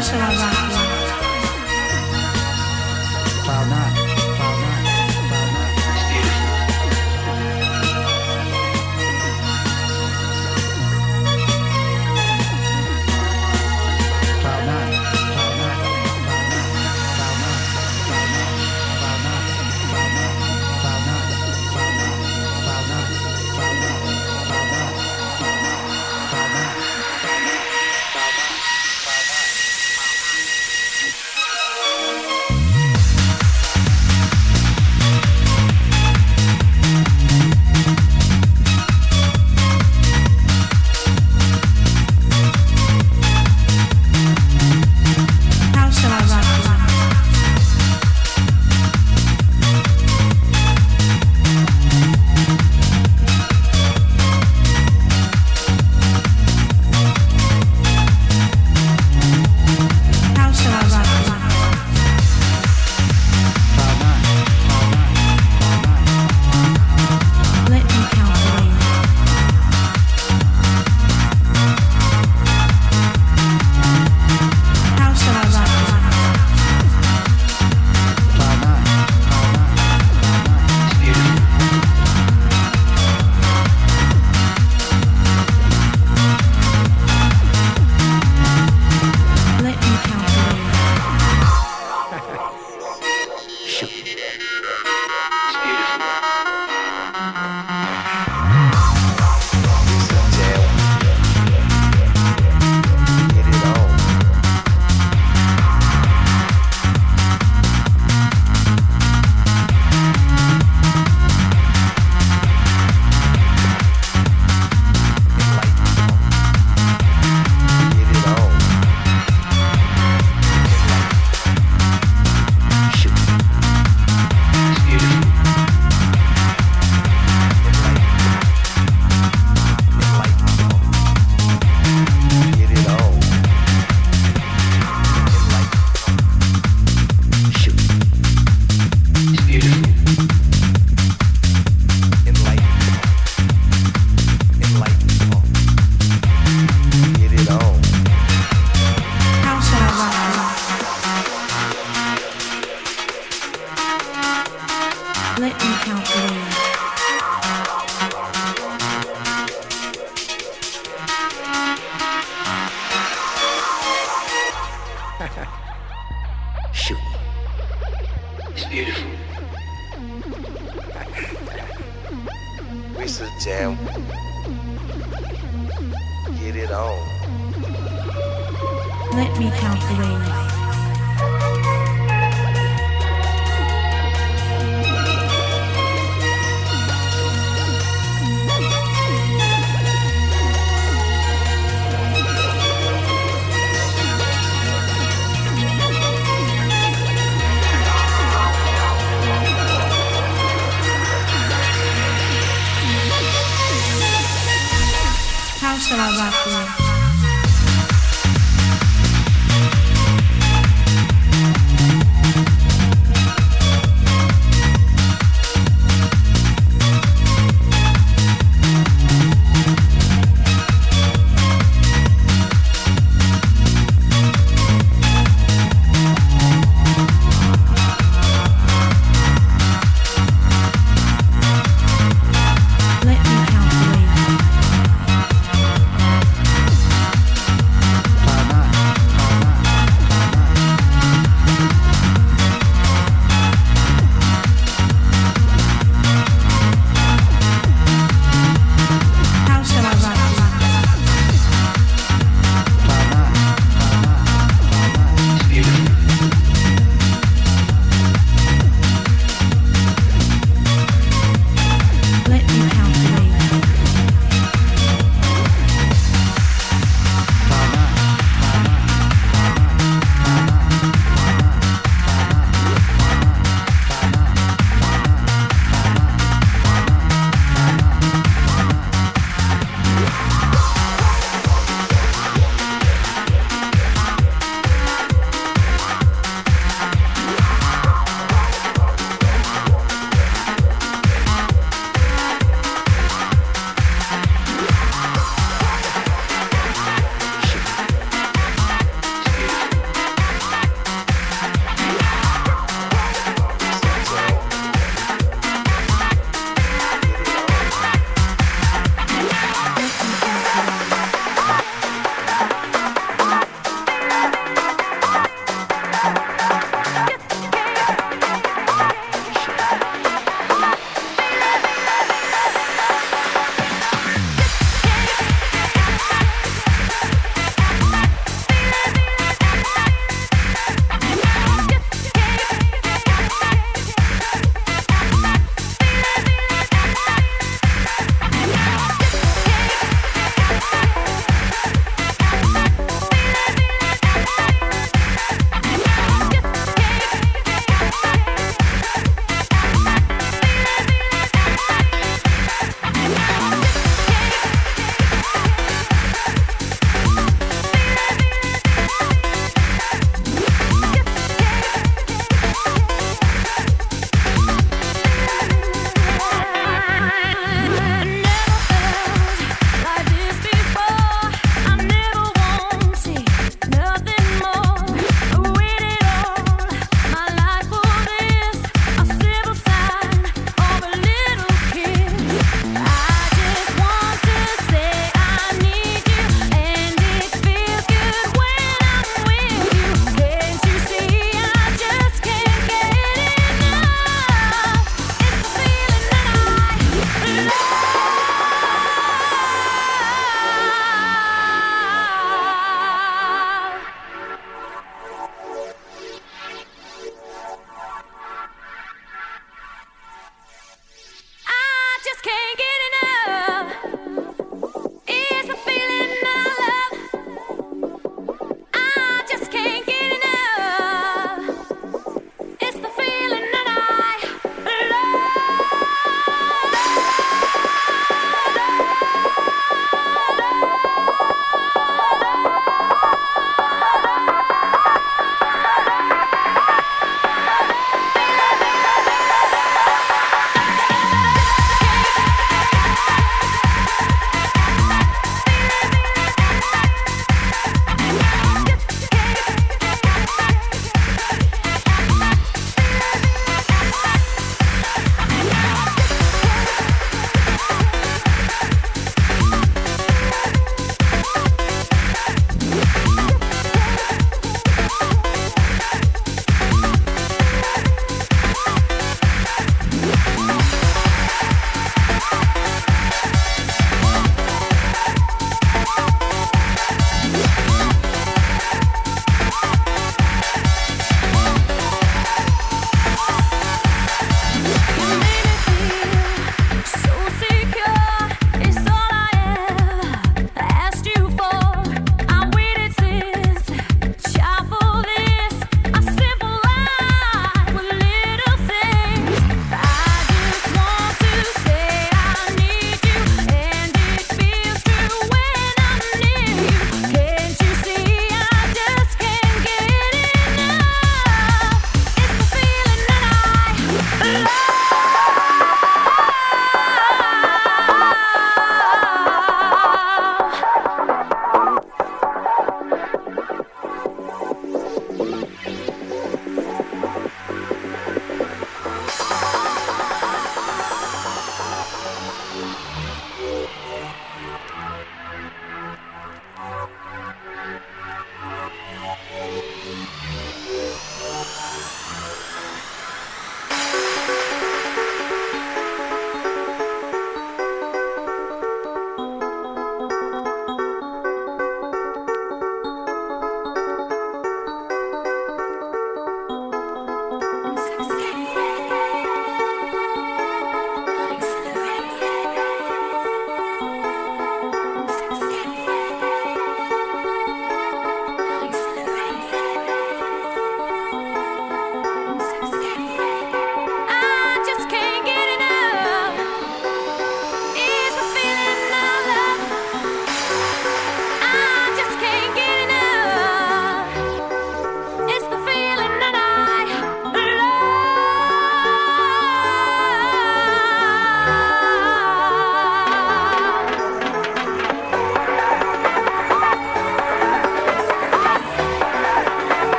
是了？吧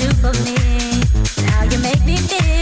do for me, how you make me feel,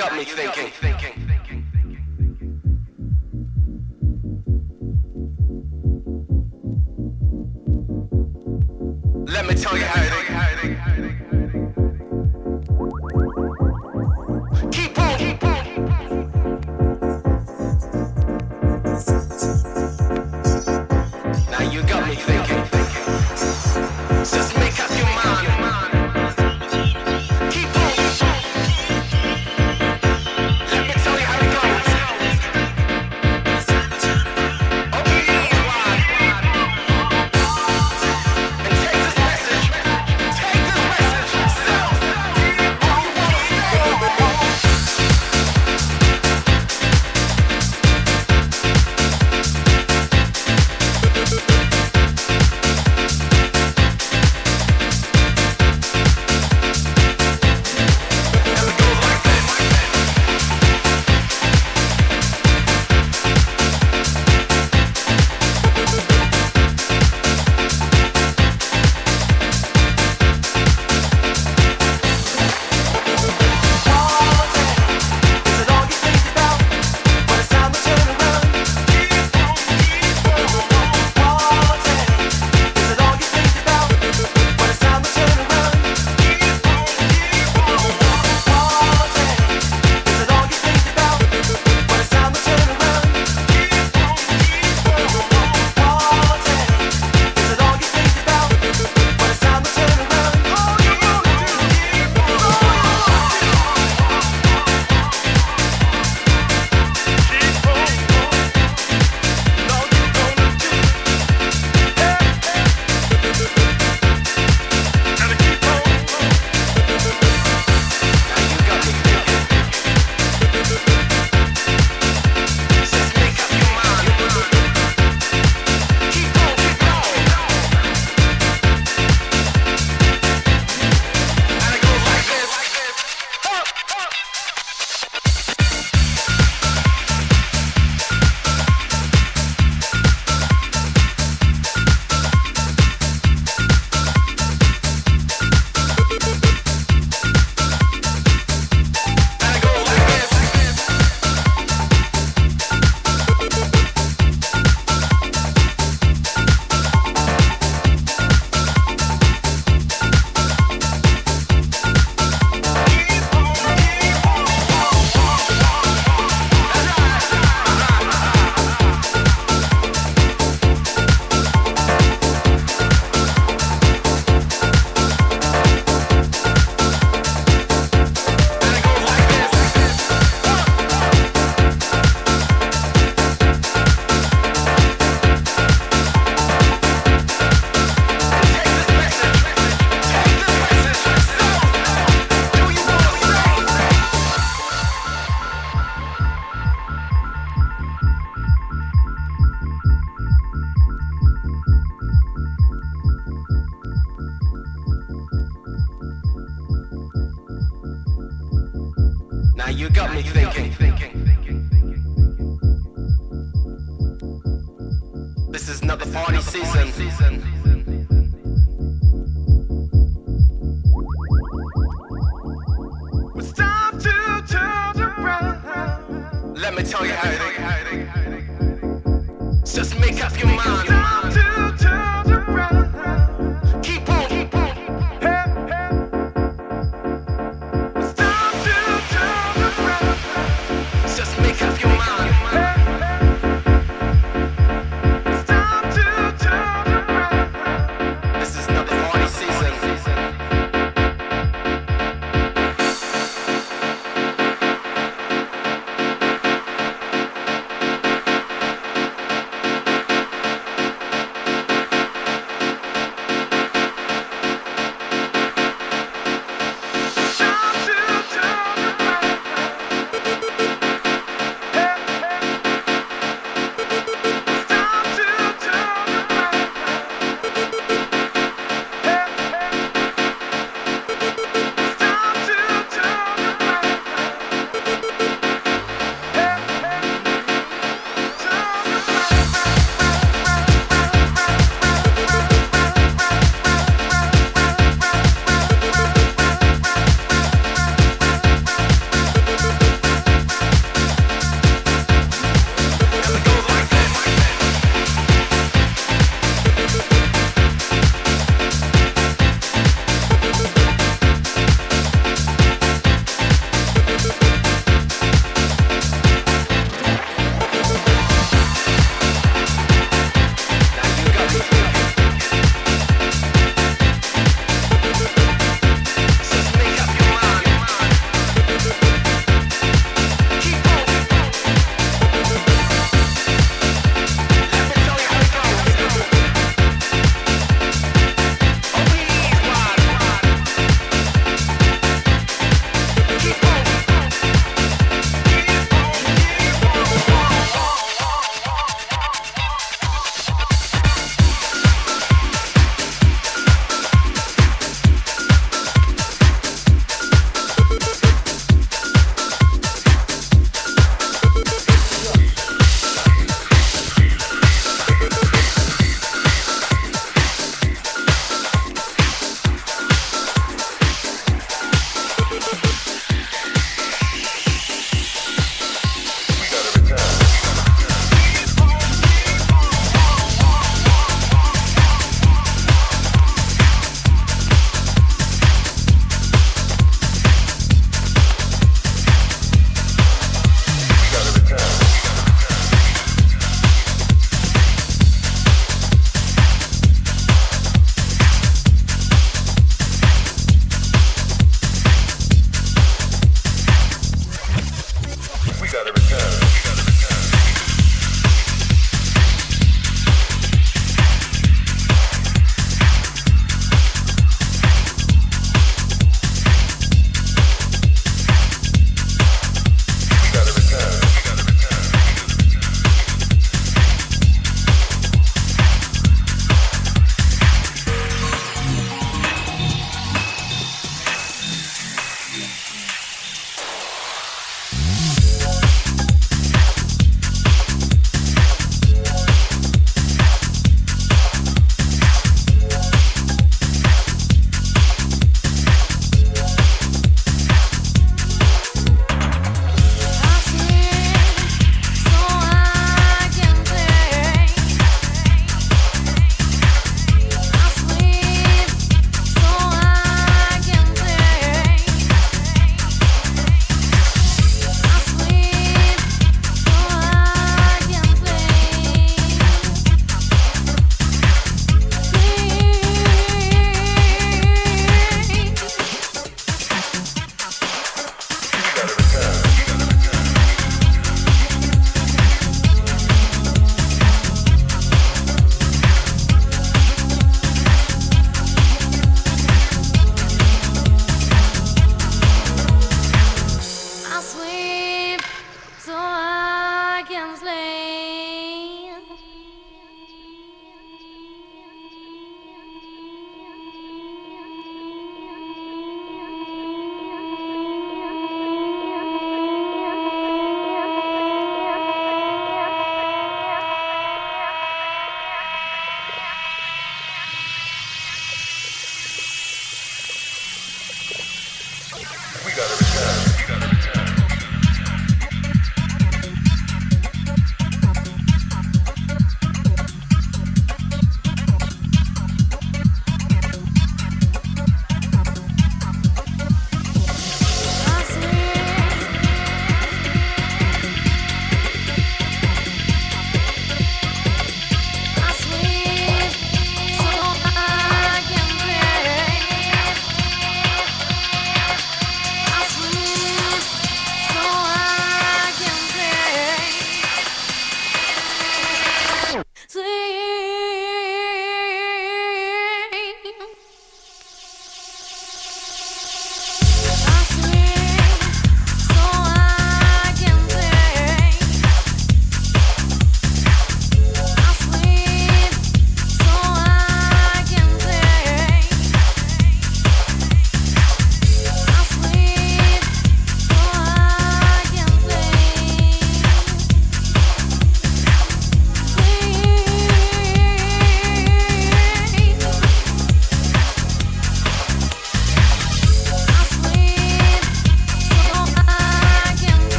got me thinking.